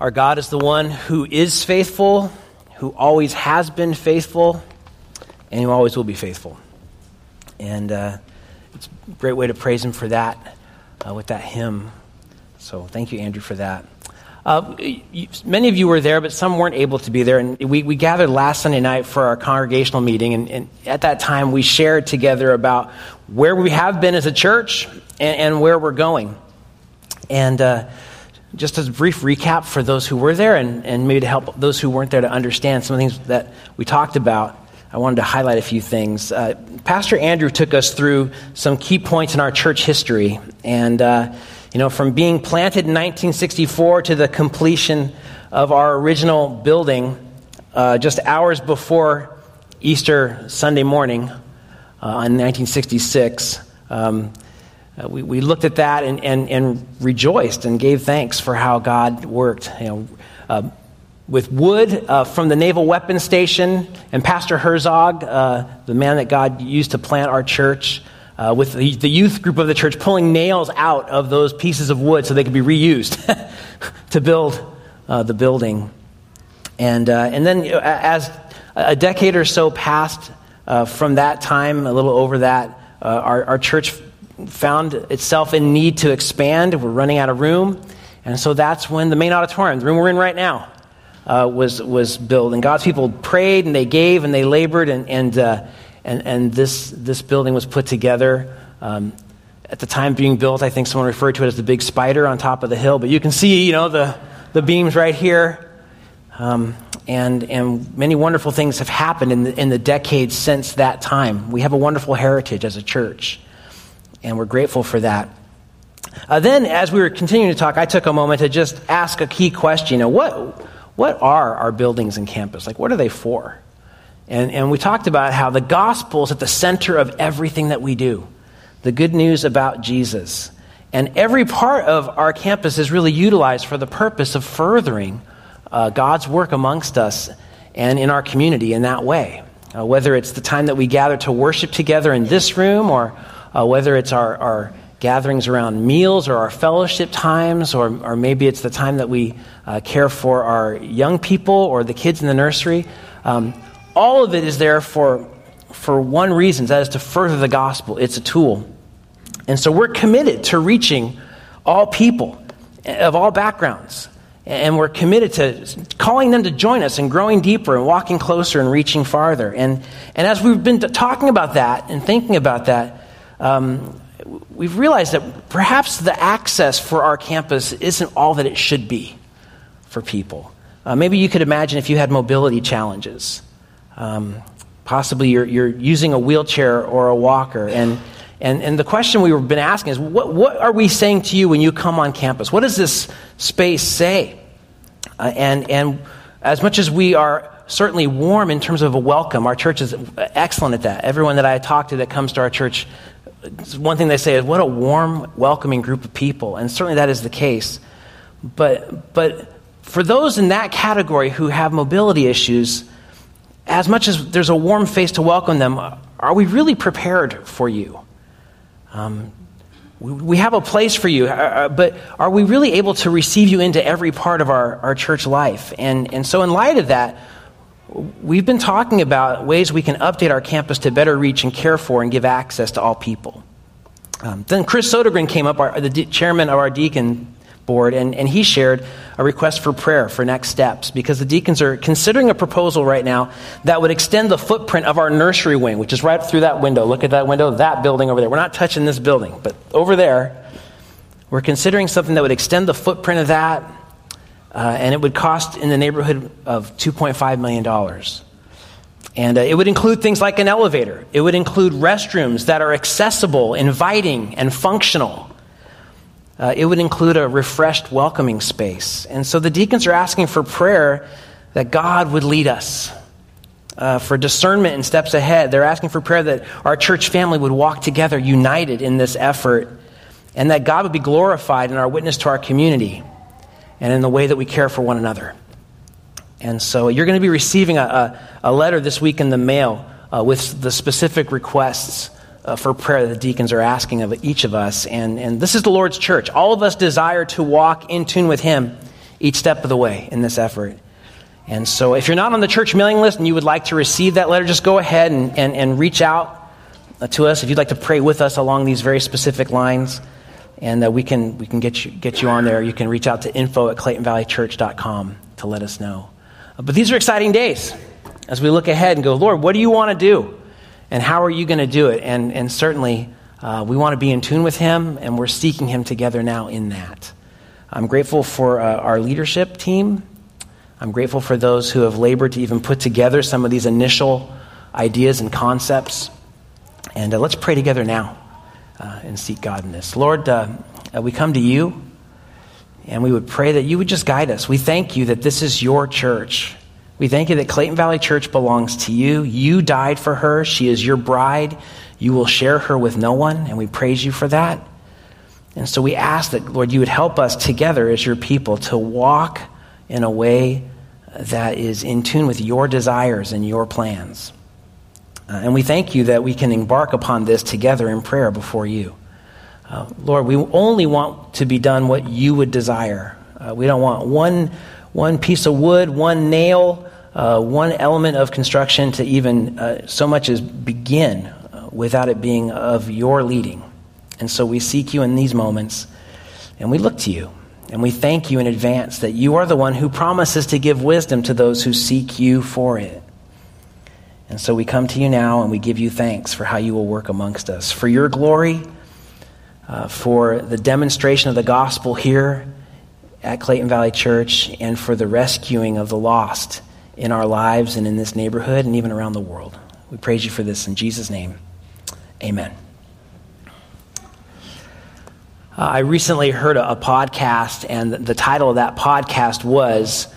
Our God is the one who is faithful, who always has been faithful, and who always will be faithful. And uh, it's a great way to praise Him for that uh, with that hymn. So thank you, Andrew, for that. Uh, you, many of you were there, but some weren't able to be there. And we, we gathered last Sunday night for our congregational meeting. And, and, at that time, we shared together about where we have been as a church and, and where we're going. And uh, just as a brief recap for those who were there and, and maybe to help those who weren't there to understand some of the things that we talked about, I wanted to highlight a few things. Uh, Pastor Andrew took us through some key points in our church history. And, uh, you know, from being planted in 1964 to the completion of our original building uh, just hours before Easter Sunday morning uh, in 1966. Um, uh, we, we looked at that and, and, and rejoiced and gave thanks for how God worked. You know, uh, with wood uh, from the Naval Weapons Station, and Pastor Herzog, uh, the man that God used to plant our church, uh, with the, the, youth group of the church pulling nails out of those pieces of wood so they could be reused to build uh, the building. And, and then, as a decade or so passed from that time, a little over that, our, our church found itself in need to expand. We're running out of room. And so that's when the main auditorium, the room we're in right now, uh, was, was built. And God's people prayed and they gave and they labored, and, and, uh, and, and this, this building was put together. Um, at the time being built, I think someone referred to it as the big spider on top of the hill. But you can see, you know, the, the beams right here. Um, and, and many wonderful things have happened in the, in the decades since that time. We have a wonderful heritage as a church and we're grateful for that. Uh, then, as we were continuing to talk, I took a moment to just ask a key question. You know, what, what are our buildings and campus? Like, what are they for? And, and we talked about how the gospel is at the center of everything that we do the good news about Jesus. And every part of our campus is really utilized for the purpose of furthering uh, God's work amongst us and in our community in that way. Uh, whether it's the time that we gather to worship together in this room or uh, whether it's our, our gatherings around meals or our fellowship times, or, or maybe it's the time that we uh, care for our young people or the kids in the nursery. Um, all of it is there for, for one reason that is to further the gospel. It's a tool. And so we're committed to reaching all people of all backgrounds. And we're committed to calling them to join us and growing deeper and walking closer and reaching farther. And, and as we've been talking about that and thinking about that, um, we've realized that perhaps the access for our campus isn't all that it should be for people. Uh, maybe you could imagine if you had mobility challenges. Um, possibly you're, you're using a wheelchair or a walker. And, and, and the question we've been asking is what, what are we saying to you when you come on campus? What does this space say? Uh, and, and as much as we are certainly warm in terms of a welcome, our church is excellent at that. Everyone that I talk to that comes to our church one thing they say is, what a warm, welcoming group of people. And certainly that is the case. But, but for those in that category who have mobility issues, as much as there's a warm face to welcome them, are we really prepared for you? Um, we, we have a place for you, uh, uh but are we really able to receive you into every part of our, our church life? And, and so, in light of that, we've been talking about ways we can update our campus to better reach and care for and give access to all people. Um, then Chris Sodergren came up, our, the chairman of our deacon board, and, and he shared a request for prayer for next steps because the deacons are considering a proposal right now that would extend the footprint of our nursery wing, which is right through that window. Look at that window, that building over there. We're not touching this building, but over there, we're considering something that would extend the footprint of that uh, and it would cost in the neighborhood of $2.5 million. And uh, it would include things like an elevator. It would include restrooms that are accessible, inviting, and functional. Uh, it would include a refreshed, welcoming space. And so the deacons are asking for prayer that God would lead us, uh, for discernment and steps ahead. They're asking for prayer that our church family would walk together, united in this effort, and that God would be glorified in our witness to our community and in the way that we care for one another. And so you're going to be receiving a, a, a letter this week in the mail uh, with the specific requests uh, for prayer that the deacons are asking of each of us. And, and this is the Lord's church. All of us desire to walk in tune with Him each step of the way in this effort. And so, if you're not on the church mailing list and you would like to receive that letter, just go ahead and, and, and reach out uh, to us if you'd like to pray with us along these very specific lines. And uh, we can, we can get, you, get you on there. You can reach out to info at claytonvalleychurch.com to let us know. Uh, but these are exciting days as we look ahead and go, Lord, what do you want to do? And how are you going to do it? And, and certainly, uh, we want to be in tune with Him, and we're seeking Him together now in that. I'm grateful for uh, our leadership team I'm grateful for those who have labored to even put together some of these initial ideas and concepts. And uh, let's pray together now uh, and seek God in this. Lord, uh, uh, we come to you and we would pray that you would just guide us. We thank you that this is your church. We thank you that Clayton Valley Church belongs to you. You died for her. She is your bride. You will share her with no one, and we praise you for that. And so we ask that, Lord, you would help us together as your people to walk in a way that is in tune with your desires and your plans. Uh, and we thank you that we can embark upon this together in prayer before you. Uh, Lord, we only want to be done what you would desire. Uh, we don't want one, one piece of wood, one nail, uh, one element of construction to even uh, so much as begin uh, without it being of your leading. And so we seek you in these moments and we look to you. And we thank you in advance that you are the one who promises to give wisdom to those who seek you for it. And so we come to you now and we give you thanks for how you will work amongst us. For your glory, uh, for the demonstration of the gospel here at Clayton Valley Church, and for the rescuing of the lost in our lives and in this neighborhood and even around the world. We praise you for this in Jesus' name. Amen. Uh, I recently heard a, a, podcast, and the title of that podcast was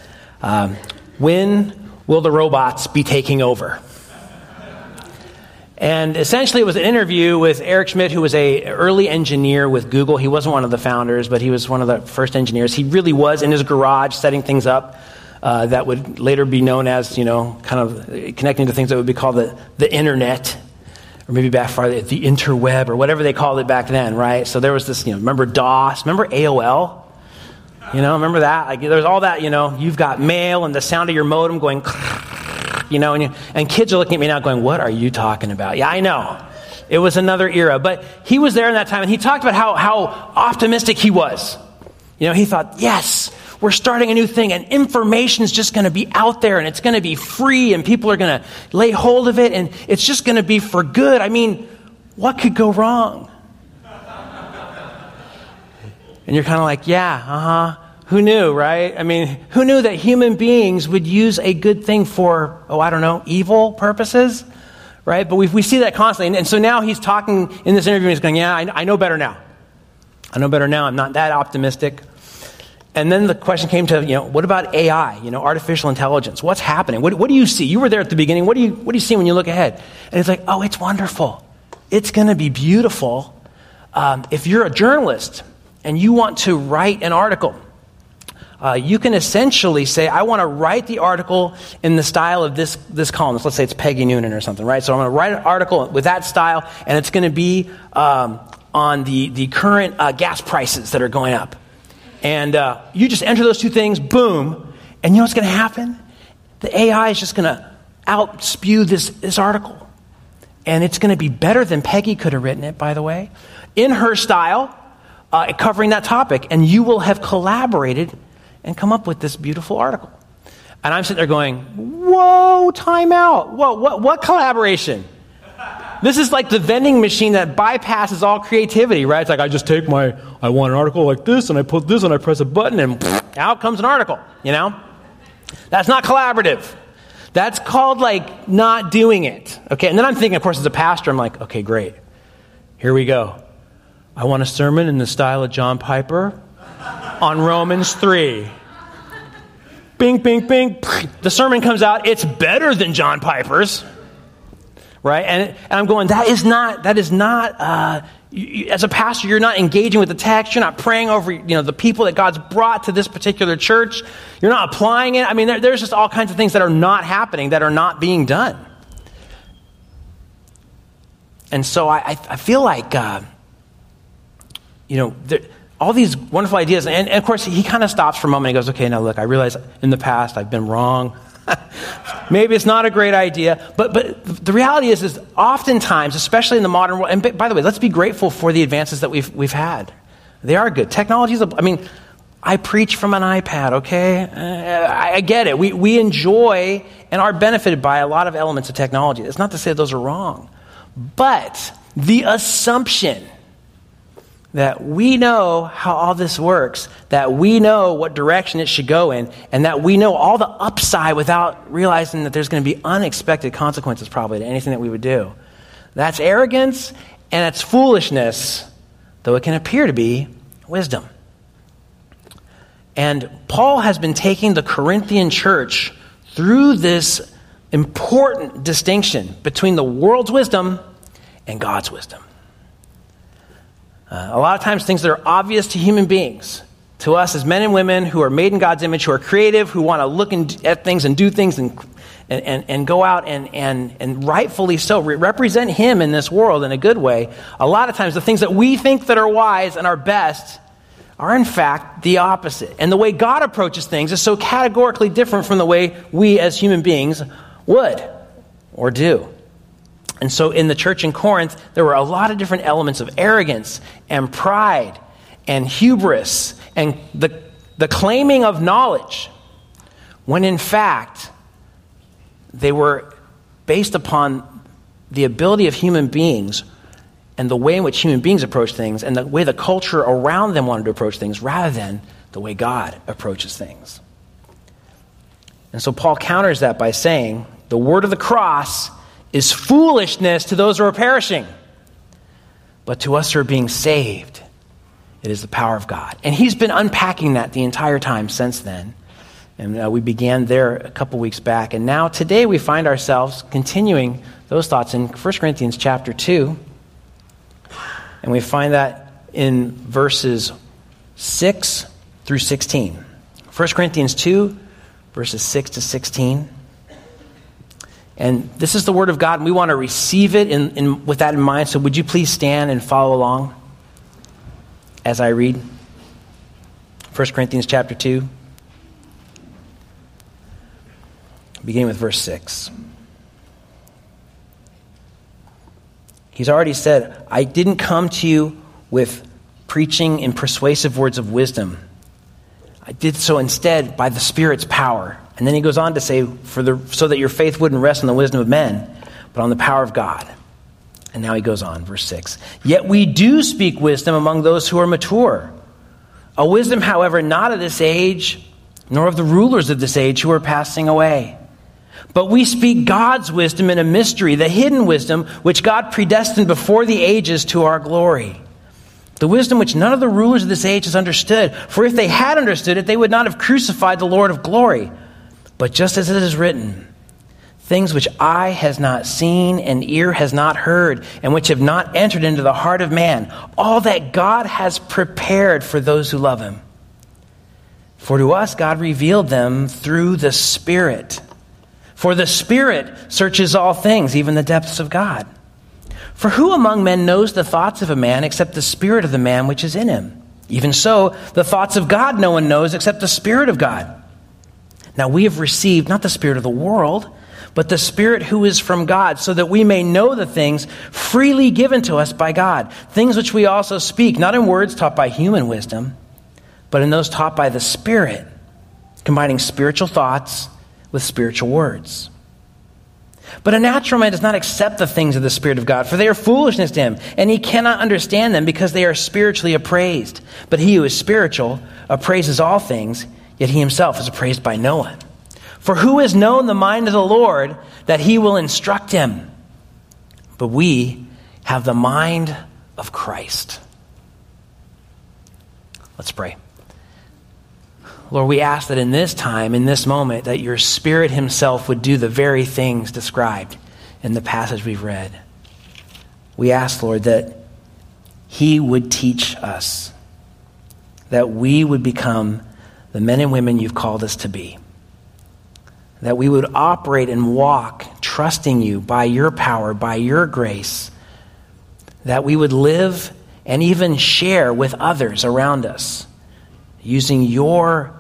um, When Will the Robots Be Taking Over? And essentially, it was an interview with Eric Schmidt, who was a early engineer with Google. He wasn't one of the founders, but he was one of the first engineers. He really was in his garage setting things up uh, that would later be known as, you know, kind of connecting to things that would be called the, the internet or maybe back farther, the interweb, or whatever they called it back then, right? So there was this, you know, remember DOS? Remember AOL? You know, remember that? Like, there's all that, you know, you've got mail and the sound of your modem going, you know, and, you, and kids are looking at me now going, what are you talking about? Yeah, I know. It was another era. But he was there in that time, and he talked about how, how optimistic he was. You know, he thought, yes, we're starting a new thing, and information is just going to be out there, and it's going to be free, and people are going to lay hold of it, and it's just going to be for good. I mean, what could go wrong? and you're kind of like, yeah, uh huh. Who knew, right? I mean, who knew that human beings would use a good thing for, oh, I don't know, evil purposes? Right? But we, we see that constantly. And, and so now he's talking in this interview, and he's going, yeah, I, I know better now. I know better now. I'm not that optimistic. And then the question came to, you know, what about AI, you know, artificial intelligence? What's happening? What, what do you see? You were there at the beginning. What do, you, what do you see when you look ahead? And it's like, oh, it's wonderful. It's going to be beautiful. Um, if you're a journalist and you want to write an article, uh, you can essentially say, I want to write the article in the style of this, this columnist. Let's say it's Peggy Noonan or something, right? So I'm going to write an article with that style, and it's going to be um, on the, the current uh, gas prices that are going up. And uh, you just enter those two things, boom, and you know what's going to happen? The AI is just going to out spew this, this article. And it's going to be better than Peggy could have written it, by the way, in her style, uh, covering that topic. And you will have collaborated and come up with this beautiful article. And I'm sitting there going, whoa, time out. Whoa, what, what collaboration? This is like the vending machine that bypasses all creativity, right? It's like I just take my, I want an article like this, and I put this, and I press a button, and out comes an article, you know? That's not collaborative. That's called like not doing it. Okay, and then I'm thinking, of course, as a pastor, I'm like, okay, great. Here we go. I want a sermon in the style of John Piper on Romans 3. Bing, bing, bing. The sermon comes out. It's better than John Piper's right? And, and I'm going, that is not, that is not, uh, you, as a pastor, you're not engaging with the text. You're not praying over, you know, the people that God's brought to this particular church. You're not applying it. I mean, there, there's just all kinds of things that are not happening, that are not being done. And so I, I feel like, uh, you know, there, all these wonderful ideas. And, and of course, he kind of stops for a moment and goes, okay, now look, I realize in the past I've been wrong. Maybe it's not a great idea. But, but the reality is, is oftentimes, especially in the modern world, and by the way, let's be grateful for the advances that we've, we've had. They are good. Technology is, I mean, I preach from an iPad, okay? Uh, I, I get it. We, we enjoy and are benefited by a lot of elements of technology. It's not to say those are wrong. But the assumption that we know how all this works, that we know what direction it should go in, and that we know all the upside without realizing that there's going to be unexpected consequences probably to anything that we would do. That's arrogance and it's foolishness, though it can appear to be wisdom. And Paul has been taking the Corinthian church through this important distinction between the world's wisdom and God's wisdom. Uh, a lot of times, things that are obvious to human beings, to us as men and women who are made in God's image, who are creative, who want to look at things and do things and, and, and, and go out and, and, and rightfully so re- represent Him in this world in a good way, a lot of times the things that we think that are wise and are best are in fact the opposite. And the way God approaches things is so categorically different from the way we as human beings would or do. And so in the church in Corinth, there were a lot of different elements of arrogance and pride and hubris and the, the claiming of knowledge, when in fact, they were based upon the ability of human beings and the way in which human beings approach things and the way the culture around them wanted to approach things rather than the way God approaches things. And so Paul counters that by saying the word of the cross is foolishness to those who are perishing. But to us who are being saved, it is the power of God. And he's been unpacking that the entire time since then. And uh, we began there a couple weeks back. And now today we find ourselves continuing those thoughts in 1 Corinthians chapter 2. And we find that in verses 6 through 16. 1 Corinthians 2, verses 6 to 16. And this is the Word of God, and we want to receive it in, in, with that in mind. So, would you please stand and follow along as I read 1 Corinthians chapter 2, beginning with verse 6. He's already said, I didn't come to you with preaching in persuasive words of wisdom. I did so instead by the Spirit's power and then he goes on to say, For the, so that your faith wouldn't rest on the wisdom of men, but on the power of God. And now he goes on, verse 6. Yet we do speak wisdom among those who are mature. A wisdom, however, not of this age, nor of the rulers of this age who are passing away. But we speak God's wisdom in a mystery, the hidden wisdom which God predestined before the ages to our glory. The wisdom which none of the rulers of this age has understood. For if they had understood it, they would not have crucified the Lord of glory. But just as it is written, things which eye has not seen and ear has not heard, and which have not entered into the heart of man, all that God has prepared for those who love him. For to us God revealed them through the Spirit. For the Spirit searches all things, even the depths of God. For who among men knows the thoughts of a man except the Spirit of the man which is in him? Even so, the thoughts of God no one knows except the Spirit of God. Now we have received not the Spirit of the world, but the Spirit who is from God, so that we may know the things freely given to us by God, things which we also speak, not in words taught by human wisdom, but in those taught by the Spirit, combining spiritual thoughts with spiritual words. But a natural man does not accept the things of the Spirit of God, for they are foolishness to him, and he cannot understand them because they are spiritually appraised. But he who is spiritual appraises all things yet he himself is appraised by no one. For who has known the mind of the Lord that he will instruct him? But we have the mind of Christ. Let's pray. Lord, we ask that in this time, in this moment, that your Spirit Himself would do the very things described in the passage we've read. We ask, Lord, that He would teach us, that we would become the men and women you've called us to be. That we would operate and walk trusting you by your power, by your grace. That we would live and even share with others around us using your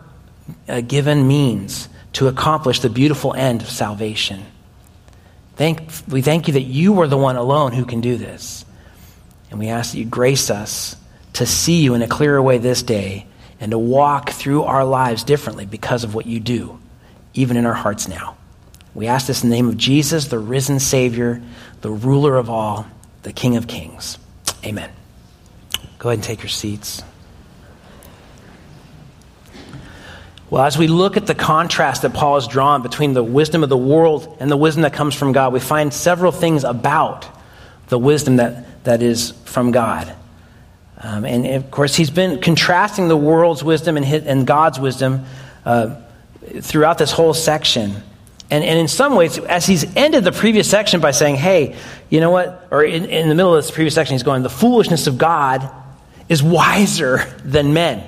uh, given means to accomplish the beautiful end of salvation. Thank, we thank you that you are the one alone who can do this. And we ask that you grace us to see you in a clearer way this day and to walk through our lives differently because of what you do, even in our hearts now. We ask this in the name of Jesus, the risen Savior, the ruler of all, the King of kings. Amen. Go ahead and take your seats. Well, as we look at the contrast that Paul has drawn between the wisdom of the world and the wisdom that comes from God, we find several things about the wisdom that, that is from God. Um, and of course, he's been contrasting the world's wisdom and, his, and God's wisdom uh, throughout this whole section. And, and in some ways, as he's ended the previous section by saying, hey, you know what? Or in, in the middle of this previous section, he's going, the foolishness of God is wiser than men.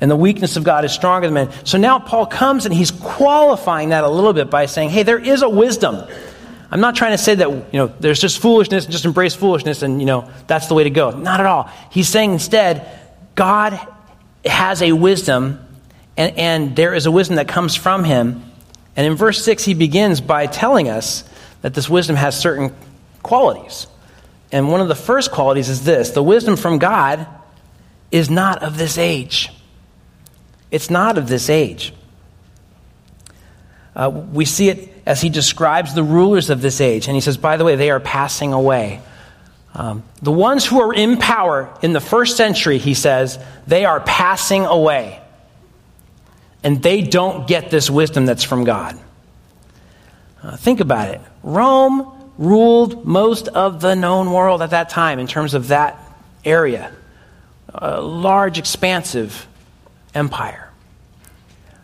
And the weakness of God is stronger than men. So now Paul comes and he's qualifying that a little bit by saying, hey, there is a wisdom. I'm not trying to say that, you know, there's just foolishness just embrace foolishness and, you know, that's the way to go. Not at all. He's saying instead, God has a wisdom and, and there is a wisdom that comes from him. And in verse 6, he begins by telling us that this wisdom has certain qualities. And one of the first qualities is this the wisdom from God is not of this age. It's not of this age. Uh, we see it as he describes the rulers of this age. And he says, by the way, they are passing away. Um, the ones who are in power in the first century, he says, they are passing away. And they don't get this wisdom that's from God. Uh, think about it. Rome ruled most of the known world at that time in terms of that area. A large, expansive empire.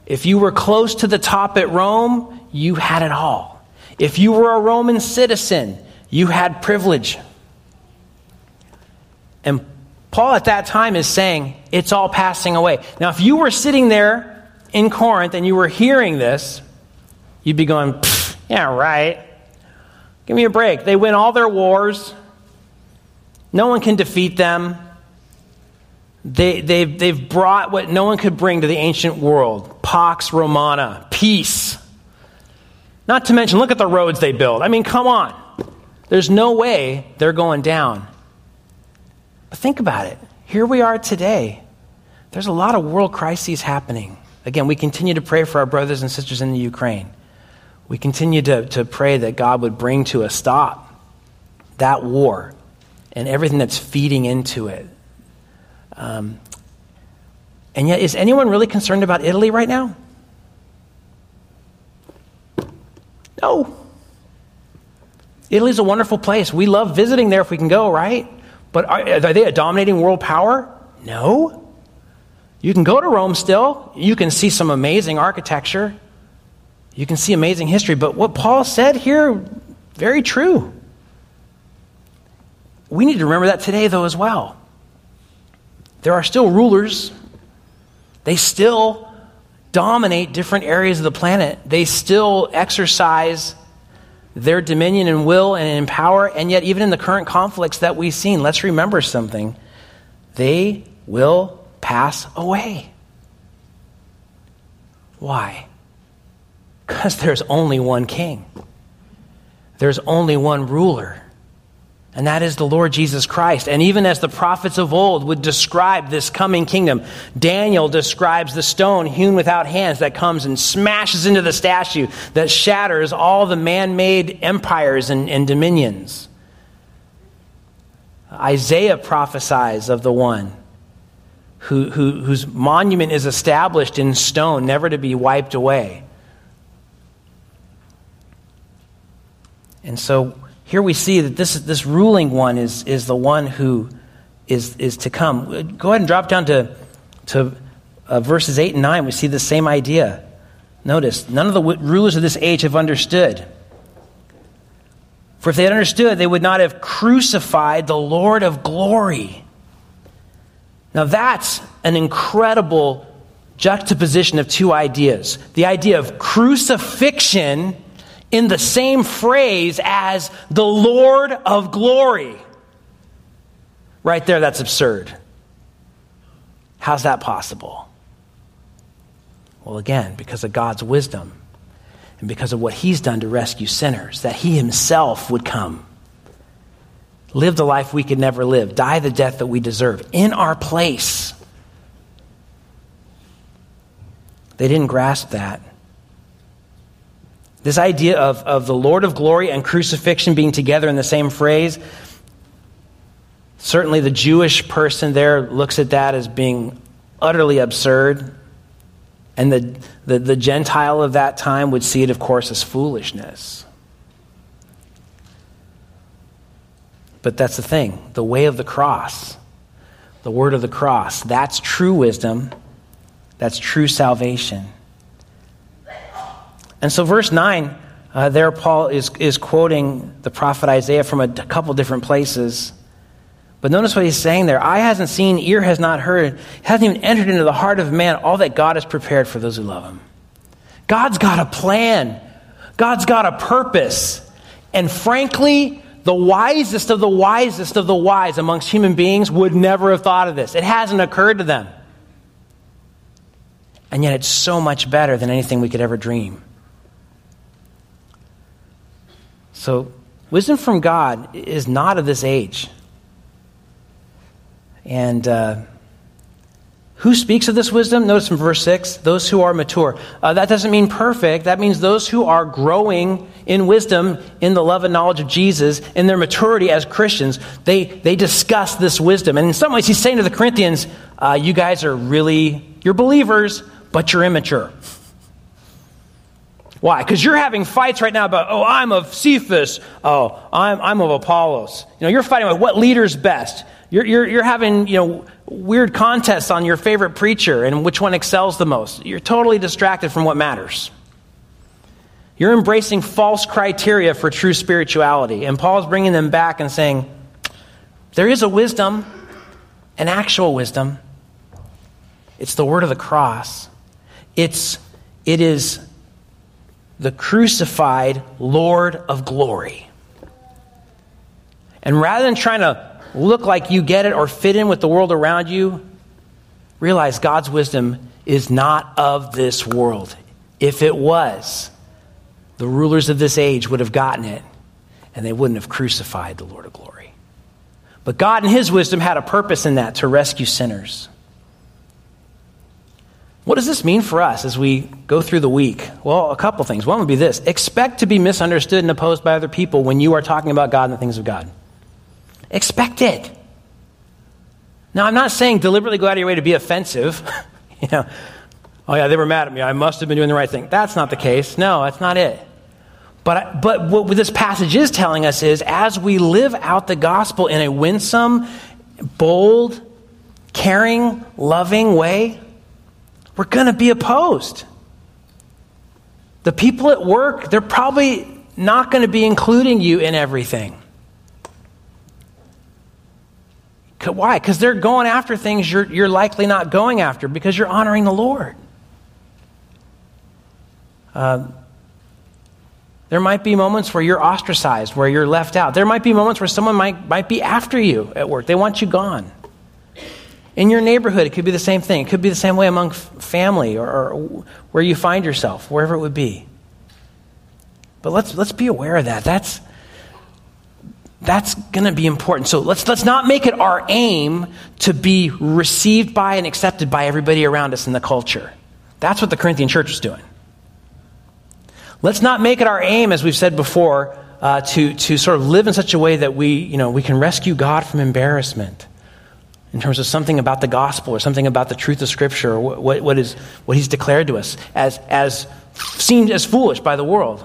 If you were close to the top at Rome, you had it all. If you were a Roman citizen, you had privilege. And Paul at that time is saying, it's all passing away. Now, if you were sitting there in Corinth and you were hearing this, you'd be going, yeah, right. Give me a break. They win all their wars. No one can defeat them. They, they've, they've brought what no one could bring to the ancient world Pax Romana, peace. Not to mention, look at the roads they build. I mean, come on. There's no way they're going down. But think about it. Here we are today. There's a lot of world crises happening. Again, we continue to pray for our brothers and sisters in the Ukraine. We continue to, to pray that God would bring to a stop that war and everything that's feeding into it. Um, and yet, is anyone really concerned about Italy right now? No. Italy's a wonderful place. We love visiting there if we can go, right? But are, are, they a dominating world power? No. You can go to Rome still. You can see some amazing architecture. You can see amazing history. But what Paul said here, very true. We need to remember that today, though, as well. There are still rulers, they still dominate different areas of the planet, they still exercise their dominion and will and in power, and yet, even in the current conflicts that we've seen, let's remember something. They will pass away. Why? Because there's only one king, there's only one ruler and that is the Lord Jesus Christ. And even as the prophets of old would describe this coming kingdom, Daniel describes the stone hewn without hands that comes and smashes into the statue, that shatters all the man made empires and, and dominions. Isaiah prophesies of the one who, who, whose monument is established in stone, never to be wiped away. And so, here we see that this, this ruling one is, is the one who is, is to come. Go ahead and drop down to, to uh, verses 8 and 9. We see the same idea. Notice, none of the rulers of this age have understood. For if they had understood, they would not have crucified the Lord of glory. Now, that's an incredible juxtaposition of two ideas the idea of crucifixion in the same phrase as the Lord of glory. Right there, that's absurd. How's that possible? Well, again, because of God's wisdom and because of what He's done to rescue sinners, that He Himself would come, live the life we could never live, die the death that we deserve in our place. They didn't grasp that. This idea of, of the Lord of glory and crucifixion being together in the same phrase, certainly the Jewish person there looks at that as being utterly absurd. And the, the, the Gentile of that time would see it, of course, as foolishness. But that's the thing the way of the cross, the word of the cross, that's true wisdom, that's true salvation. And so, verse 9, uh, there Paul is, is quoting the prophet Isaiah from a, couple different places. But notice what he's saying there eye hasn't seen, ear has not heard, hasn't even entered into the heart of man all that God has prepared for those who love him. God's got a plan, God's got a purpose. And frankly, the wisest of the wisest of the wise amongst human beings would never have thought of this. It hasn't occurred to them. And yet, it's so much better than anything we could ever dream. So, wisdom from God is not of this age. And uh, who speaks of this wisdom? Notice from verse 6 those who are mature. Uh, that doesn't mean perfect. That means those who are growing in wisdom, in the love and knowledge of Jesus, in their maturity as Christians. They, they discuss this wisdom. And in some ways, he's saying to the Corinthians, uh, You guys are really, you're believers, but you're immature. Why? Because you're having fights right now about, oh, I'm of Cephas. Oh, I'm, I'm of Apollos. You know, you're fighting about what leader's best. You're, you're, you're having, you know, weird contests on your favorite preacher and which one excels the most. You're totally distracted from what matters. You're embracing false criteria for true spirituality. And Paul's bringing them back and saying, there is a wisdom, an actual wisdom. It's the word of the cross. It's, it is the crucified Lord of glory. And rather than trying to look like you get it or fit in with the world around you, realize God's wisdom is not of this world. If it was, the rulers of this age would have gotten it and they wouldn't have crucified the Lord of glory. But God, in His wisdom, had a purpose in that to rescue sinners. What does this mean for us as we go through the week? Well, a couple things. One would be this expect to be misunderstood and opposed by other people when you are talking about God and the things of God. Expect it. Now, I'm not saying deliberately go out of your way to be offensive. you know, oh, yeah, they were mad at me. I must have been doing the right thing. That's not the case. No, that's not it. But, but what this passage is telling us is as we live out the gospel in a winsome, bold, caring, loving way, we're going to be opposed. The people at work, they're probably not going to be including you in everything. Why? Because they're going after things you're, you're likely not going after because you're honoring the Lord. Uh, there might be moments where you're ostracized, where you're left out. There might be moments where someone might, might be after you at work. They want you gone. In your neighborhood, it could be the same thing. It could be the same way among family or, or where you find yourself, wherever it would be. But let's, let's be aware of that. That's, that's going to be important. So let's, let's not make it our aim to be received by and accepted by everybody around us in the culture. That's what the Corinthian church was doing. Let's not make it our aim, as we've said before, uh, to, to sort of live in such a way that we, you know, we can rescue God from embarrassment in terms of something about the gospel or something about the truth of Scripture or what, what, is, what He's declared to us as, as seen as foolish by the world.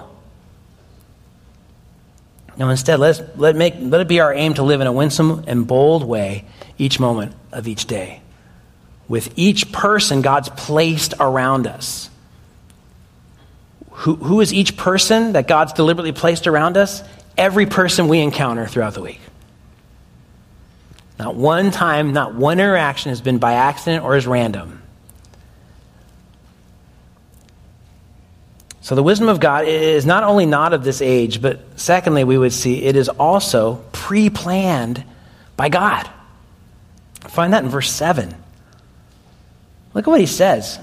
No, instead, let's, let, make, let it be our aim to live in a winsome and bold way each moment of each day. With each person God's placed around us. Who, who is each person that God's deliberately placed around us? Every person we encounter throughout the week. Not one time, not one interaction has been by accident or is random. So the wisdom of God is not only not of this age, but secondly, we would see it is also pre planned by God. find that in verse 7. Look at what he says.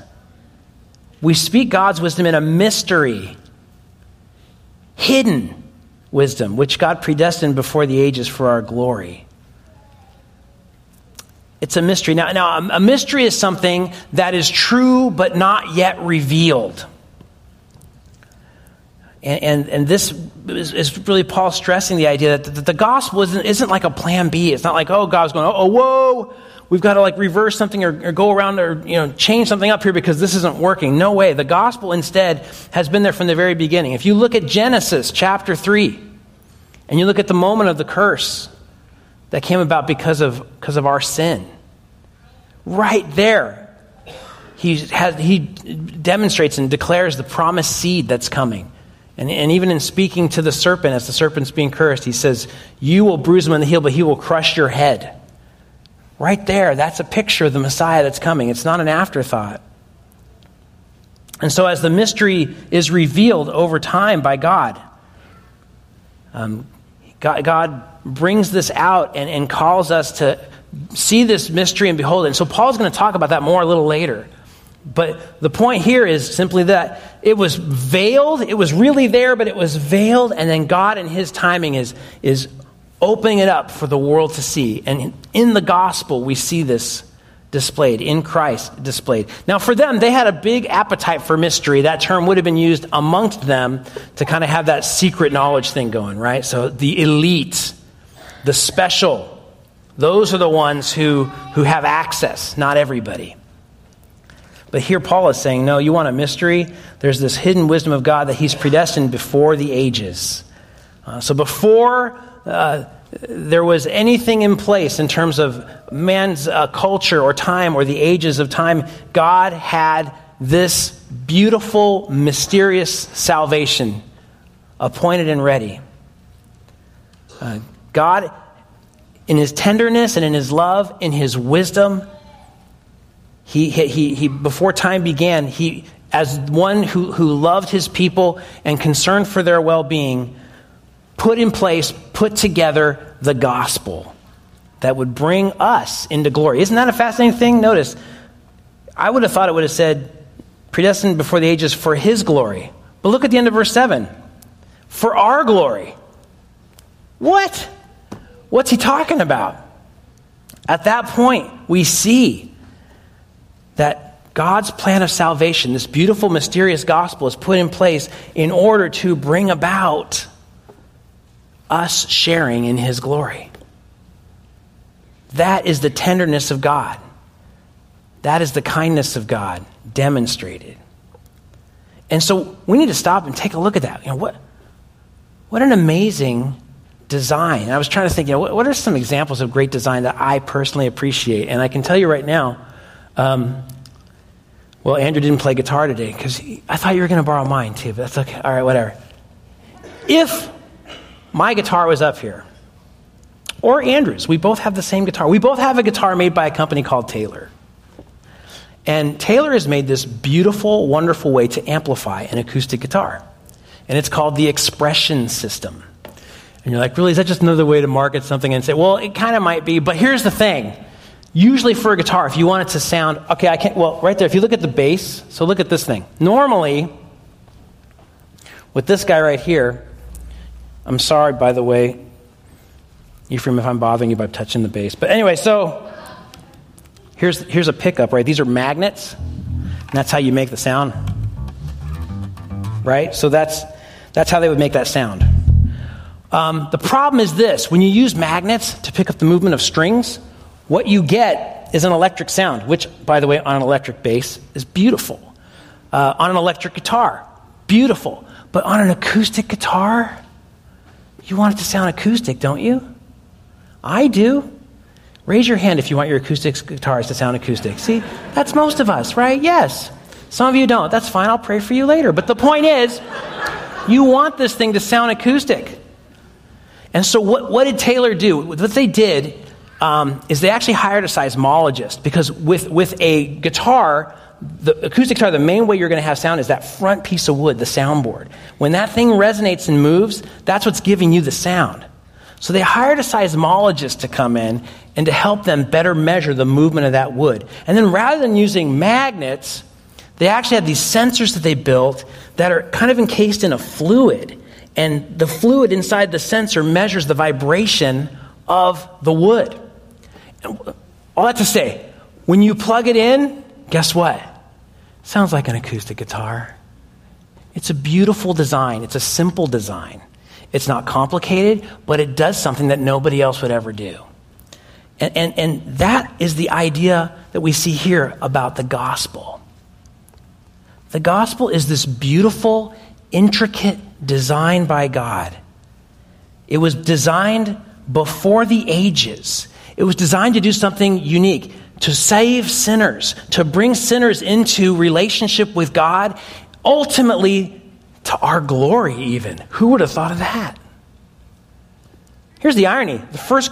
We speak God's wisdom in a mystery, hidden wisdom, which God predestined before the ages for our glory. It's a mystery. Now, now a mystery is something that is true but not yet revealed. And, and, and this is, is, really Paul stressing the idea that the, the gospel isn't, isn't, like a plan B. It's not like, oh, God's going, oh, whoa, we've got to like reverse something or, or, go around or you know change something up here because this isn't working. No way. The gospel instead has been there from the very beginning. If you look at Genesis chapter 3 and you look at the moment of the curse that came about because of, because of our sin, right there, he, has, he demonstrates and declares the promised seed that's coming. And, and even in speaking to the serpent, as the serpent's being cursed, he says, You will bruise him on the heel, but he will crush your head. Right there, that's a picture of the Messiah that's coming. It's not an afterthought. And so, as the mystery is revealed over time by God, um, God, God, brings this out and, and calls us to see this mystery and behold it. And so, Paul's going to talk about that more a little later. But the point here is simply that it was veiled. It was really there, but it was veiled. And then God, in His timing, is, is opening it up for the world to see. And in the gospel, we see this displayed, in Christ displayed. Now, for them, they had a big appetite for mystery. That term would have been used amongst them to kind of have that secret knowledge thing going, right? So the elite, the special, those are the ones who, who have access, not everybody. But here Paul is saying, no, you want a mystery? There's this hidden wisdom of God that he's predestined before the ages. Uh, so before uh, there was anything in place in terms of man's uh, culture or time or the ages of time, God had this beautiful, mysterious salvation appointed and ready. Uh, God, in his tenderness and in his love, in his wisdom, he, he, he, before time began, he, as one who, who loved his people and concerned for their well being, put in place, put together the gospel that would bring us into glory. Isn't that a fascinating thing? Notice, I would have thought it would have said, predestined before the ages for his glory. But look at the end of verse 7 for our glory. What? What's he talking about? At that point, we see that God's plan of salvation, this beautiful, mysterious gospel, is put in place in order to bring about us sharing in His glory. That is the tenderness of God. That is the kindness of God demonstrated. And so we need to stop and take a look at that. You know, what, what an amazing design. I was trying to think, you know, what, what are some examples of great design that I personally appreciate? And I can tell you right now, um, well, Andrew didn't play guitar today because I thought you were going to borrow mine too, but that's okay. All right, whatever. If my guitar was up here, or Andrew's, we both have the same guitar. We both have a guitar made by a company called Taylor. And Taylor has made this beautiful, wonderful way to amplify an acoustic guitar. And it's called the expression system. And you're like, really, is that just another way to market something and say, well, it kind of might be, but here's the thing Usually for a guitar, if you want it to sound, okay, I can't, well, right there, if you look at the bass, so look at this thing. Normally, with this guy right here, I'm sorry, by the way, Ephraim, if I'm bothering you by touching the bass. But anyway, so here's, here's a pickup, right? These are magnets, and that's how you make the sound. Right? So that's, that's how they would make that sound. Um, the problem is this when you use magnets to pick up the movement of strings, what you get is an electric sound, which, by the way, on an electric bass is beautiful. Uh, on an electric guitar, beautiful. But on an acoustic guitar, you want it to sound acoustic, don't you? I do. Raise your hand if you want your acoustic guitars to sound acoustic. See, that's most of us, right? Yes. Some of you don't. That's fine. I'll pray for you later. But the point is, you want this thing to sound acoustic. And so, what, what did Taylor do? What they did um, is they actually hired a seismologist because with, with a guitar, the acoustic guitar, the main way you're going to have sound is that front piece of wood, the soundboard. When that thing resonates and moves, that's what's giving you the sound. So they hired a seismologist to come in and to help them better measure the movement of that wood. And then rather than using magnets, they actually had these sensors that they built that are kind of encased in a fluid. And the fluid inside the sensor measures the vibration of the wood. All that to say, when you plug it in, guess what? Sounds like an acoustic guitar. It's a beautiful design, it's a simple design. It's not complicated, but it does something that nobody else would ever do. And, and, and that is the idea that we see here about the gospel. The gospel is this beautiful, intricate design by God. It was designed before the ages. It was designed to do something unique, to save sinners, to bring sinners into relationship with God, ultimately to our glory, even. Who would have thought of that? Here's the irony the first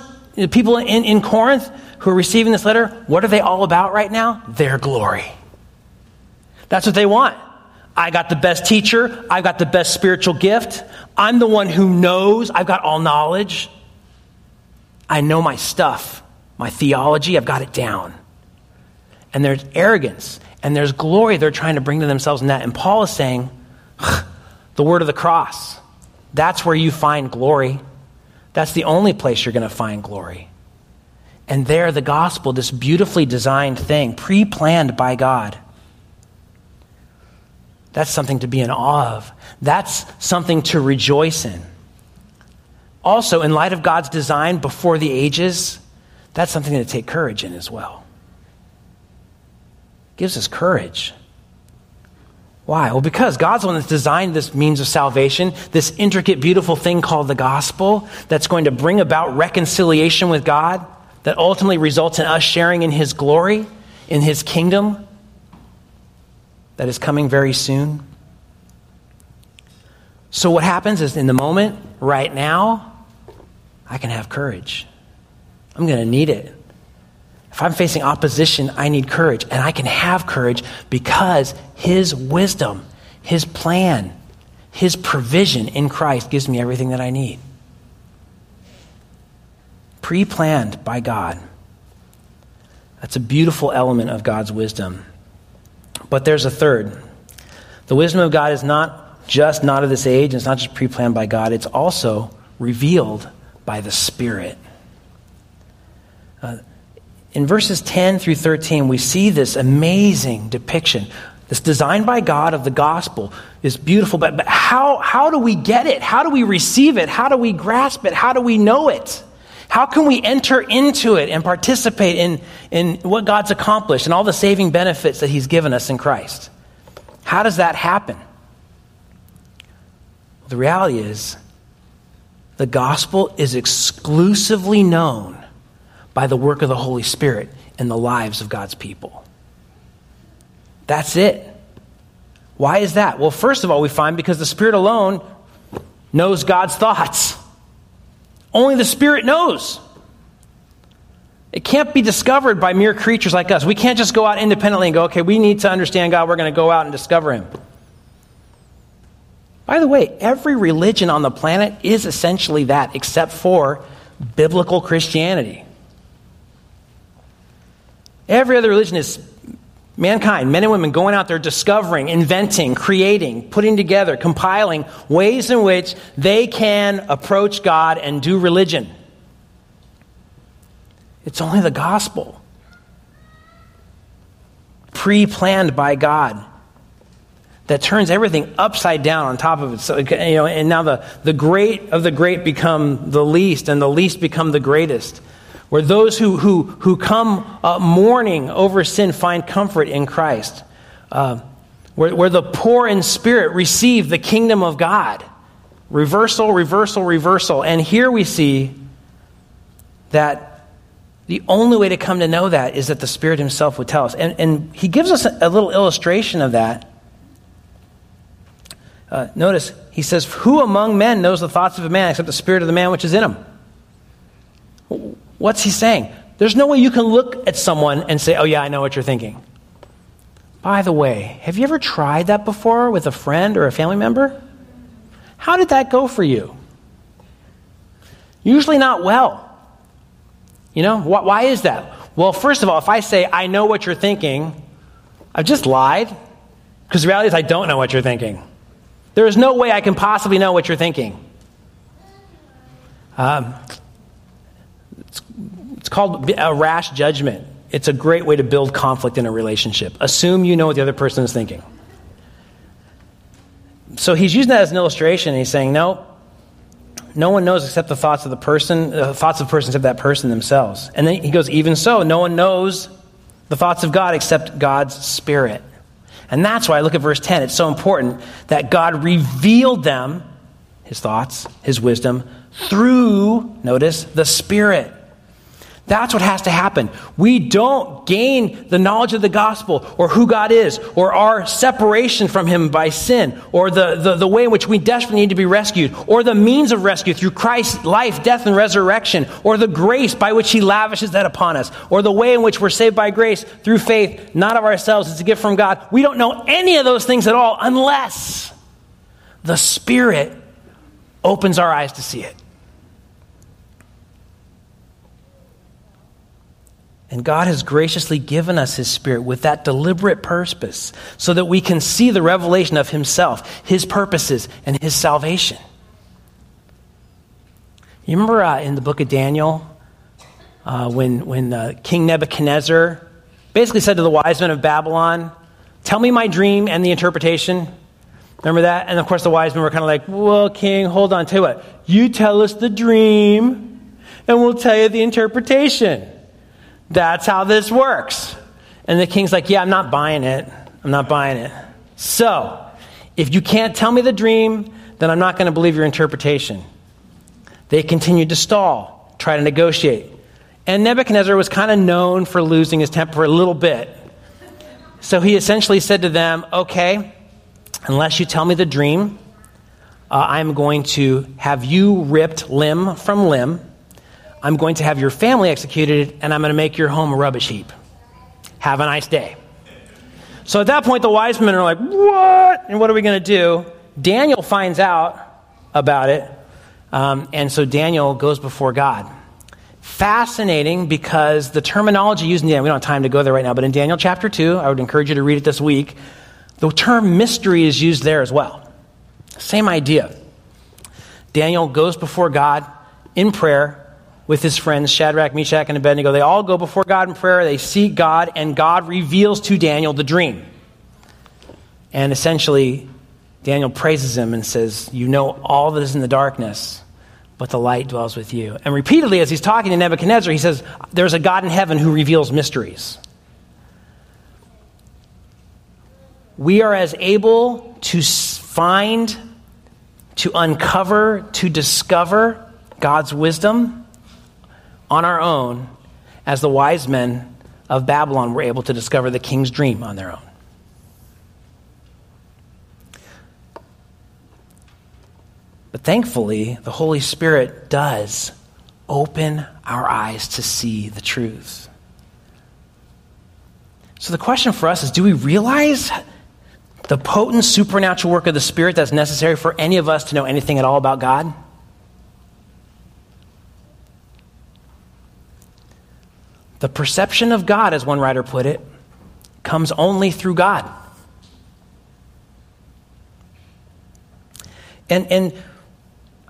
people in, in Corinth who are receiving this letter, what are they all about right now? Their glory. That's what they want. I got the best teacher. I've got the best spiritual gift. I'm the one who knows. I've got all knowledge. I know my stuff, my theology. I've got it down. And there's arrogance and there's glory they're trying to bring to themselves in that. And Paul is saying, the word of the cross. That's where you find glory. That's the only place you're going to find glory. And there, the gospel, this beautifully designed thing, pre planned by God. That's something to be in awe of. That's something to rejoice in. Also, in light of God's design before the ages, that's something to take courage in as well. Gives us courage. Why? Well, because God's the one that's designed this means of salvation, this intricate, beautiful thing called the gospel that's going to bring about reconciliation with God, that ultimately results in us sharing in His glory, in His kingdom that is coming very soon. So, what happens is in the moment, right now, I can have courage. I'm going to need it. If I'm facing opposition, I need courage. And I can have courage because His wisdom, His plan, His provision in Christ gives me everything that I need. Pre planned by God. That's a beautiful element of God's wisdom. But there's a third. The wisdom of God is not just not of this age, it's not just pre planned by God, it's also revealed by the Spirit. Uh, in verses 10 through 13, we see this amazing depiction. This design by God of the gospel is beautiful, but, but how, how do we get it? How do we receive it? How do we grasp it? How do we know it? How can we enter into it and participate in, in what God's accomplished and all the saving benefits that He's given us in Christ? How does that happen? The reality is, the gospel is exclusively known by the work of the Holy Spirit in the lives of God's people. That's it. Why is that? Well, first of all, we find because the Spirit alone knows God's thoughts. Only the Spirit knows. It can't be discovered by mere creatures like us. We can't just go out independently and go, okay, we need to understand God. We're going to go out and discover Him. By the way, every religion on the planet is essentially that, except for biblical Christianity. Every other religion is mankind, men and women, going out there discovering, inventing, creating, putting together, compiling ways in which they can approach God and do religion. It's only the gospel, pre planned by God, that turns everything upside down on top of it. So, you know, and now the, the great of the great become the least, and the least become the greatest where those who, who, who come uh, mourning over sin find comfort in Christ, uh, where, where the poor in spirit receive the kingdom of God. Reversal, reversal, reversal. And here we see that the only way to come to know that is that the Spirit Himself would tell us. And, and He gives us a, a little illustration of that. Uh, notice, He says, Who among men knows the thoughts of a man except the Spirit of the man which is in him? What's he saying? There's no way you can look at someone and say, oh, yeah, I know what you're thinking. By the way, have you ever tried that before with a friend or a family member? How did that go for you? Usually not well. You know, wh- why is that? Well, first of all, if I say, I know what you're thinking, I've just lied. Because the reality is, I don't know what you're thinking. There is no way I can possibly know what you're thinking. Um, it's, it's called a rash judgment. It's a great way to build conflict in a relationship. Assume you know what the other person is thinking. So he's using that as an illustration, he's saying, no, no one knows except the thoughts of the person, the uh, thoughts of the person except that person themselves. And then he goes, even so, no one knows the thoughts of God except God's Spirit. And that's why I look at verse 10. It's so important that God revealed them, his thoughts, his wisdom, through, notice, the Spirit. That's what has to happen. We don't gain the knowledge of the gospel or who God is or our separation from Him by sin or the, the, the, way in which we desperately need to be rescued or the means of rescue through Christ's life, death, and resurrection or the grace by which He lavishes that upon us or the way in which we're saved by grace through faith, not of ourselves. It's a gift from God. We don't know any of those things at all unless the Spirit opens our eyes to see it. And God has graciously given us His Spirit with that deliberate purpose so that we can see the revelation of Himself, His purposes, and His salvation. You remember uh, in the book of Daniel uh, when, when uh, King Nebuchadnezzar basically said to the wise men of Babylon, Tell me my dream and the interpretation. Remember that? And of course, the wise men were kind of like, Well, King, hold on. Tell you what, you tell us the dream, and we'll tell you the interpretation. That's how this works. And the king's like, Yeah, I'm not buying it. I'm not buying it. So, if you can't tell me the dream, then I'm not going to believe your interpretation. They continued to stall, try to negotiate. And Nebuchadnezzar was kind of known for losing his temper a little bit. So he essentially said to them, Okay, unless you tell me the dream, uh, I'm going to have you ripped limb from limb I'm going to have your family executed, and I'm going to make your home a rubbish heap. Have a nice day. So at that point, the wise men are like, What? And what are we going to do? Daniel finds out about it, um, and so Daniel goes before God. Fascinating because the terminology used in Daniel, we don't have time to go there right now, but in Daniel chapter 2, I would encourage you to read it this week, the term mystery is used there as well. Same idea. Daniel goes before God in prayer, with his friends, Shadrach, Meshach, and Abednego. They all go before God in prayer. They seek God, and God reveals to Daniel the dream. And essentially, Daniel praises him and says, You know all that is in the darkness, but the light dwells with you. And repeatedly, as he's talking to Nebuchadnezzar, he says, There's a God in heaven who reveals mysteries. We are as able to find, to uncover, to discover God's wisdom on our own as the wise men of Babylon were able to discover the king's dream on their own. But thankfully, the Holy Spirit does open our eyes to see the truth. So the question for us is do we realize the potent supernatural work of the Spirit that's necessary for any of us to know anything at all about God? The perception of God, as one writer put it, comes only through God. And, and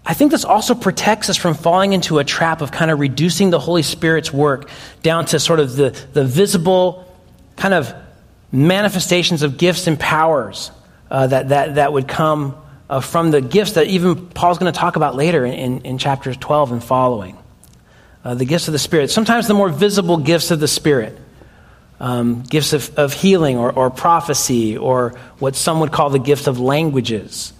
I think this also protects us from falling into a trap of kind of reducing the Holy Spirit's work down to sort of the, the visible kind of manifestations of gifts and powers uh, that, that, that would come uh, from the gifts that even Paul's going to talk about later in, in, in chapters 12 and following uh, the gifts of the Spirit. Sometimes the more visible gifts of the Spirit, um, gifts of, of healing or, or, prophecy, or what some would call the gift of languages.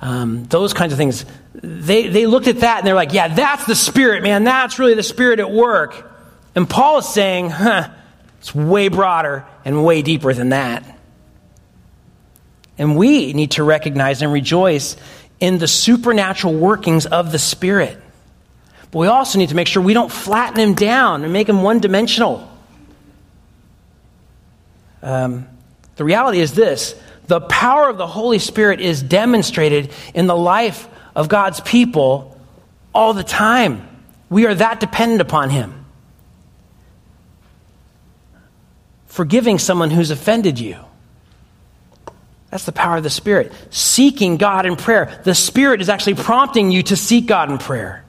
Um, those kinds of things. They, they looked at that and they're like, yeah, that's the Spirit, man. That's really the Spirit at work. And Paul is saying, huh, it's way broader and way deeper than that. And we need to recognize and rejoice in the supernatural workings of the Spirit. But we also need to make sure we don't flatten him down and make him one dimensional. Um, the reality is this the power of the Holy Spirit is demonstrated in the life of God's people all the time. We are that dependent upon Him. Forgiving someone who's offended you. That's the power of the Spirit. Seeking God in prayer. The Spirit is actually prompting you to seek God in prayer.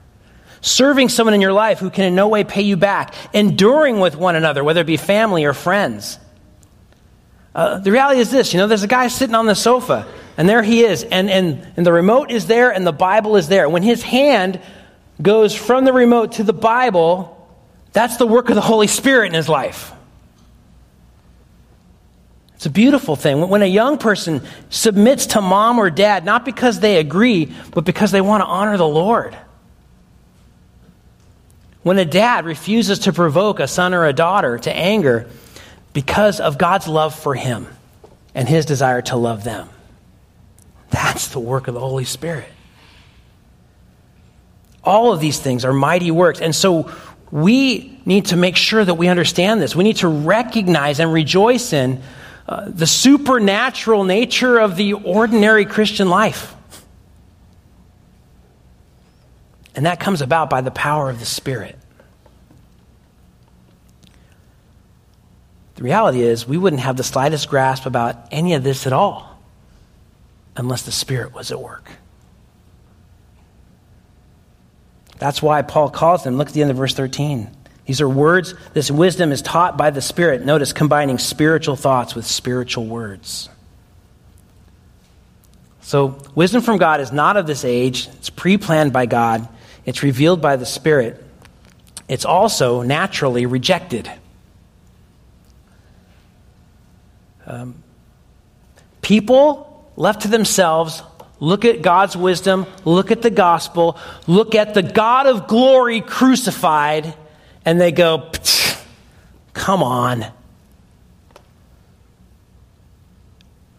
Serving someone in your life who can in no way pay you back. Enduring with one another, whether it be family or friends. Uh, the reality is this you know, there's a guy sitting on the sofa, and there he is, and, and, and the remote is there, and the Bible is there. When his hand goes from the remote to the Bible, that's the work of the Holy Spirit in his life. It's a beautiful thing. When a young person submits to mom or dad, not because they agree, but because they want to honor the Lord. When a dad refuses to provoke a son or a daughter to anger because of God's love for him and his desire to love them. That's the work of the Holy Spirit. All of these things are mighty works. And so we need to make sure that we understand this. We need to recognize and rejoice in uh, the supernatural nature of the ordinary Christian life. And that comes about by the power of the Spirit. The reality is, we wouldn't have the slightest grasp about any of this at all unless the Spirit was at work. That's why Paul calls them. Look at the end of verse 13. These are words, this wisdom is taught by the Spirit. Notice combining spiritual thoughts with spiritual words. So, wisdom from God is not of this age, it's pre planned by God, it's revealed by the Spirit. It's also naturally rejected. Um, people left to themselves look at God's wisdom, look at the gospel, look at the God of glory crucified, and they go, come on.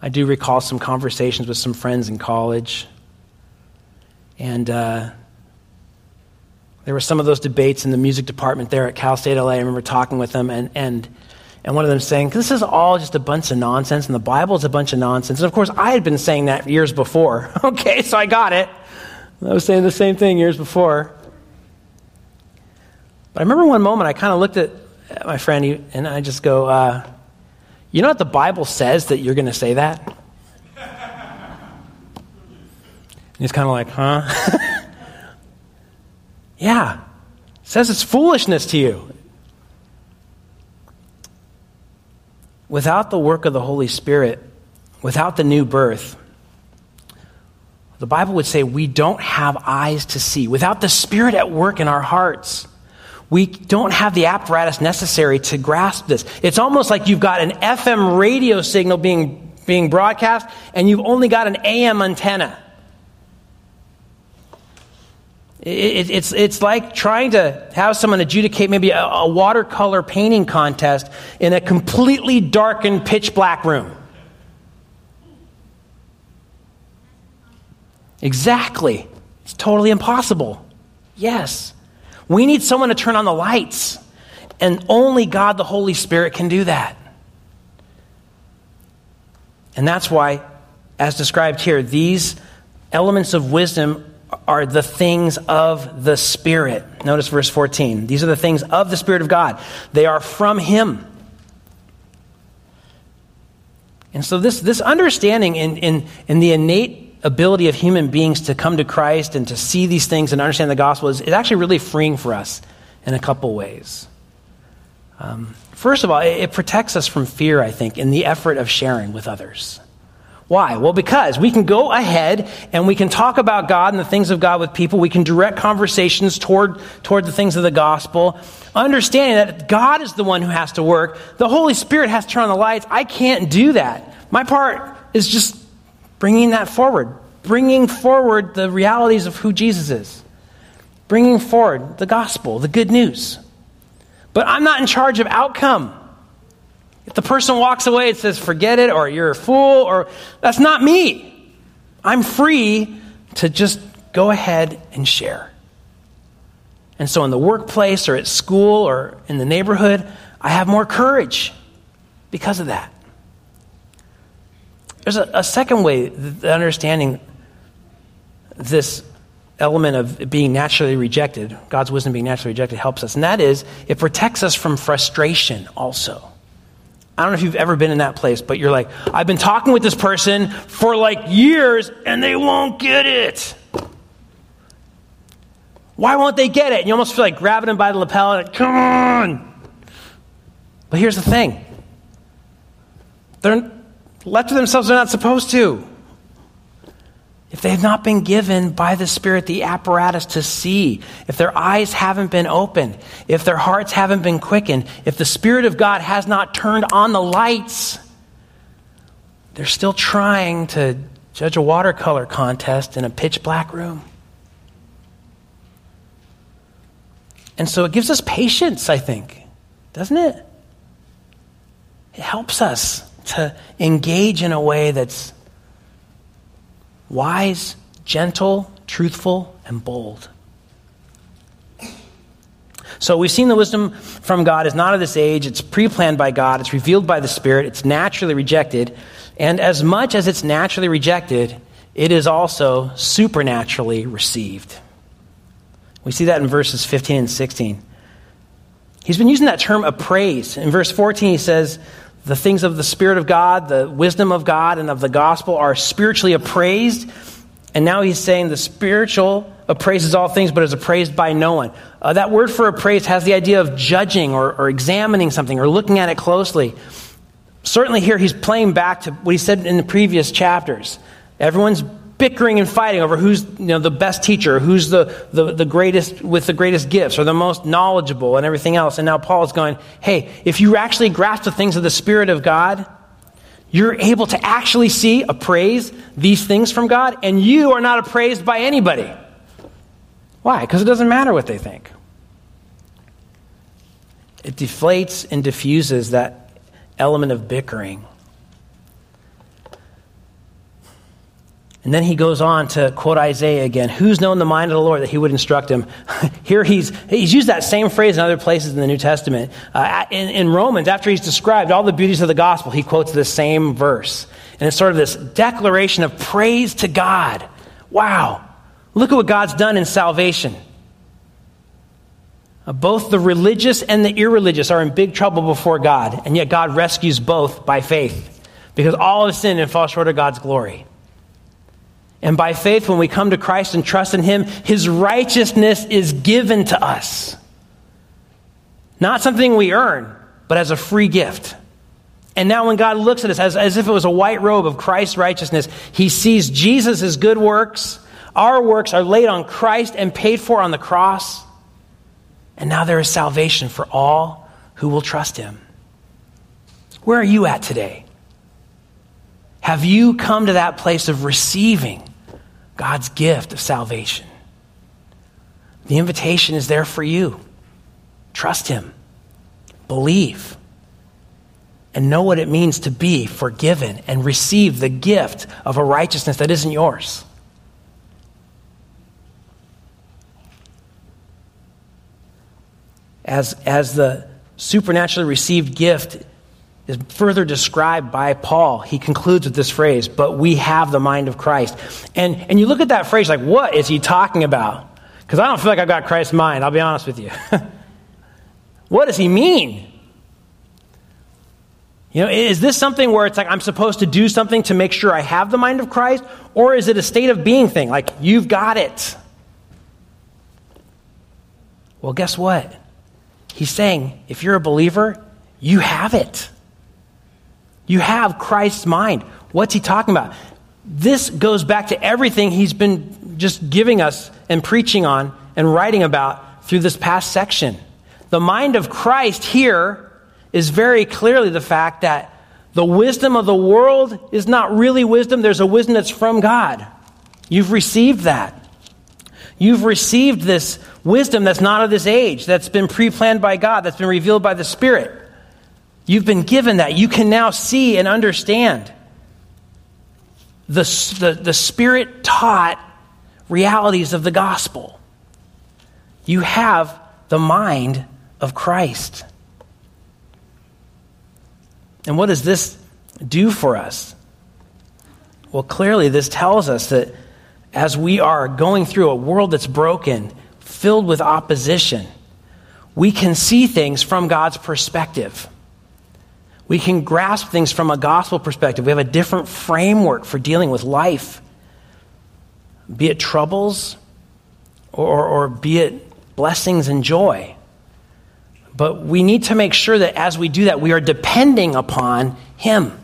I do recall some conversations with some friends in college. And uh, there were some of those debates in the music department there at Cal State LA. I remember talking with them, and, and, and one of them saying, This is all just a bunch of nonsense, and the Bible is a bunch of nonsense. And of course, I had been saying that years before. okay, so I got it. I was saying the same thing years before. But I remember one moment I kind of looked at my friend and I just go, uh, You know what the Bible says that you're going to say that? And he's kind of like, Huh? yeah. It says it's foolishness to you. Without the work of the Holy Spirit, without the new birth, the Bible would say we don't have eyes to see. Without the Spirit at work in our hearts, we don't have the apparatus necessary to grasp this. It's almost like you've got an FM radio signal being, being broadcast and you've only got an AM antenna. It, it, it's, it's like trying to have someone adjudicate maybe a, a watercolor painting contest in a completely darkened, pitch black room. Exactly. It's totally impossible. Yes. We need someone to turn on the lights. And only God, the Holy Spirit, can do that. And that's why, as described here, these elements of wisdom are the things of the Spirit. Notice verse 14. These are the things of the Spirit of God, they are from Him. And so, this, this understanding in, in, in the innate ability of human beings to come to Christ and to see these things and understand the gospel is, is actually really freeing for us in a couple ways. Um, first of all, it, it protects us from fear, I think, in the effort of sharing with others. Why? Well, because we can go ahead and we can talk about God and the things of God with people. We can direct conversations toward, toward the things of the gospel, understanding that God is the one who has to work. The Holy Spirit has to turn on the lights. I can't do that. My part is just bringing that forward, bringing forward the realities of who Jesus is, bringing forward the gospel, the good news. But I'm not in charge of outcome. If the person walks away and says, forget it, or you're a fool, or that's not me. I'm free to just go ahead and share. And so in the workplace or at school or in the neighborhood, I have more courage because of that. There's a, a second way, the understanding this element of being naturally rejected, God's wisdom being naturally rejected, helps us. And that is, it protects us from frustration also. I don't know if you've ever been in that place, but you're like, I've been talking with this person for like years and they won't get it. Why won't they get it? And you almost feel like grabbing them by the lapel, and like, come on. But here's the thing they're left to themselves, they're not supposed to. If they have not been given by the Spirit the apparatus to see, if their eyes haven't been opened, if their hearts haven't been quickened, if the Spirit of God has not turned on the lights, they're still trying to judge a watercolor contest in a pitch black room. And so it gives us patience, I think, doesn't it? It helps us to engage in a way that's wise, gentle, truthful, and bold. So we've seen the wisdom from God is not of this age. It's pre planned by God. It's revealed by the Spirit. It's naturally rejected. And as much as it's naturally rejected, it is also supernaturally received. We see that in verses 15 and 16. He's been using that term appraise. In verse 14, he says, the things of the Spirit of God, the wisdom of God, and of the gospel are spiritually appraised. And now he's saying the spiritual appraises all things, but is appraised by no one. Uh, that word for appraised has the idea of judging or, or examining something or looking at it closely. Certainly, here he's playing back to what he said in the previous chapters. Everyone's bickering and fighting over who's you know, the best teacher, who's the, the, the greatest with the greatest gifts, or the most knowledgeable, and everything else. And now Paul is going, hey, if you actually grasp the things of the Spirit of God, you're able to actually see, appraise these things from God, and you are not appraised by anybody. Why? Because it doesn't matter what they think. It deflates and diffuses that element of bickering. And then he goes on to quote Isaiah again Who's known the mind of the Lord that he would instruct him? Here he's, he's used that same phrase in other places in the New Testament. Uh, in, in Romans, after he's described all the beauties of the gospel, he quotes the same verse. And it's sort of this declaration of praise to God. Wow, look at what God's done in salvation. Uh, both the religious and the irreligious are in big trouble before God, and yet God rescues both by faith because all have sinned and fall short of God's glory. And by faith, when we come to Christ and trust in Him, His righteousness is given to us. Not something we earn, but as a free gift. And now, when God looks at us as, as if it was a white robe of Christ's righteousness, He sees Jesus' good works. Our works are laid on Christ and paid for on the cross. And now there is salvation for all who will trust Him. Where are you at today? Have you come to that place of receiving God's gift of salvation. The invitation is there for you. Trust Him, believe, and know what it means to be forgiven and receive the gift of a righteousness that isn't yours. As, as the supernaturally received gift is further described by Paul. He concludes with this phrase, but we have the mind of Christ. And, and you look at that phrase like, what is he talking about? Because I don't feel like I've got Christ's mind, I'll be honest with you. what does he mean? You know, is this something where it's like I'm supposed to do something to make sure I have the mind of Christ? Or is it a state of being thing? Like, you've got it. Well, guess what? He's saying, if you're a believer, you have it. You have Christ's mind. What's he talking about? This goes back to everything he's been just giving us and preaching on and writing about through this past section. The mind of Christ here is very clearly the fact that the wisdom of the world is not really wisdom. There's a wisdom that's from God. You've received that. You've received this wisdom that's not of this age, that's been pre planned by God, that's been revealed by the Spirit. You've been given that. You can now see and understand the, the, the Spirit taught realities of the gospel. You have the mind of Christ. And what does this do for us? Well, clearly, this tells us that as we are going through a world that's broken, filled with opposition, we can see things from God's perspective. We can grasp things from a gospel perspective. We have a different framework for dealing with life, be it troubles or, or be it blessings and joy. But we need to make sure that as we do that, we are depending upon Him.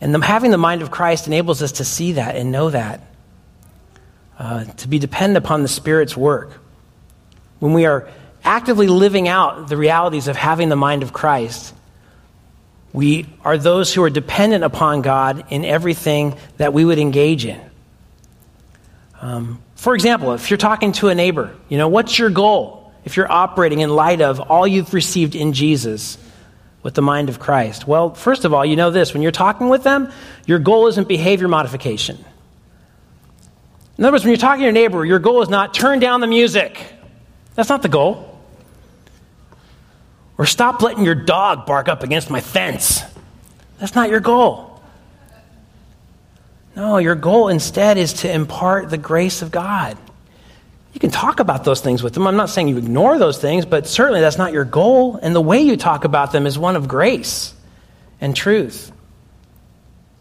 And the, having the mind of Christ enables us to see that and know that, uh, to be dependent upon the Spirit's work. When we are actively living out the realities of having the mind of Christ, we are those who are dependent upon God in everything that we would engage in. Um, for example, if you're talking to a neighbor, you know, what's your goal if you're operating in light of all you've received in Jesus? with the mind of Christ? Well, first of all, you know this when you're talking with them, your goal isn't behavior modification. In other words, when you're talking to your neighbor, your goal is not turn down the music. That's not the goal. Or stop letting your dog bark up against my fence. That's not your goal. No, your goal instead is to impart the grace of God. You can talk about those things with them. I'm not saying you ignore those things, but certainly that's not your goal. And the way you talk about them is one of grace and truth.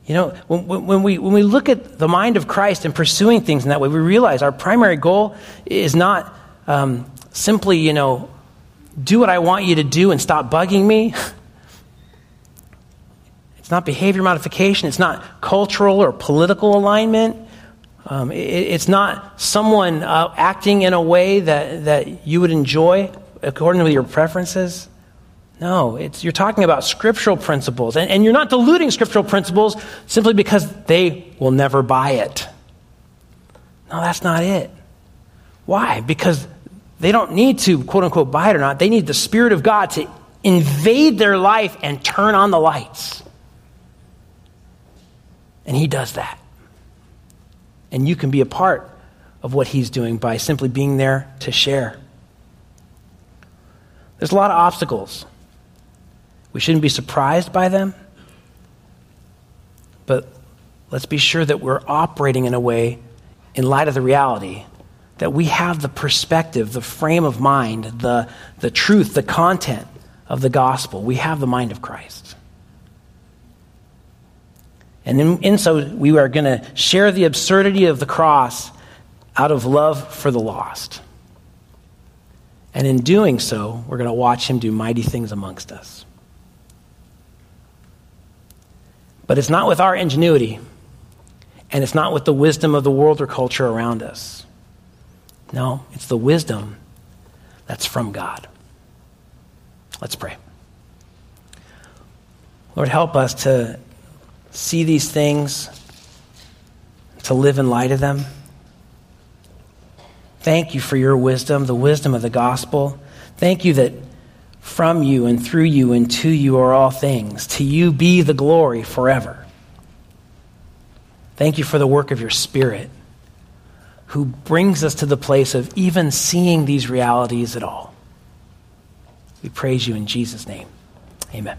You know, when, when, we, when we look at the mind of Christ and pursuing things in that way, we realize our primary goal is not um, simply, you know, do what I want you to do and stop bugging me. It's not behavior modification. It's not cultural or political alignment. Um, it, it's not someone uh, acting in a way that, that you would enjoy according to your preferences. No, it's, you're talking about scriptural principles. And, and you're not diluting scriptural principles simply because they will never buy it. No, that's not it. Why? Because they don't need to, quote unquote, buy it or not. They need the Spirit of God to invade their life and turn on the lights. And He does that. And you can be a part of what he's doing by simply being there to share. There's a lot of obstacles. We shouldn't be surprised by them. But let's be sure that we're operating in a way, in light of the reality, that we have the perspective, the frame of mind, the, the truth, the content of the gospel. We have the mind of Christ. And in, in so, we are going to share the absurdity of the cross out of love for the lost. And in doing so, we're going to watch him do mighty things amongst us. But it's not with our ingenuity, and it's not with the wisdom of the world or culture around us. No, it's the wisdom that's from God. Let's pray. Lord, help us to see these things, to live in light of them. Thank you for your wisdom, the wisdom of the gospel. Thank you that from you and through you and to you are all things. To you be the glory forever. Thank you for the work of your Spirit, who brings us to the place of even seeing these realities at all. We praise you in Jesus' name. Amen.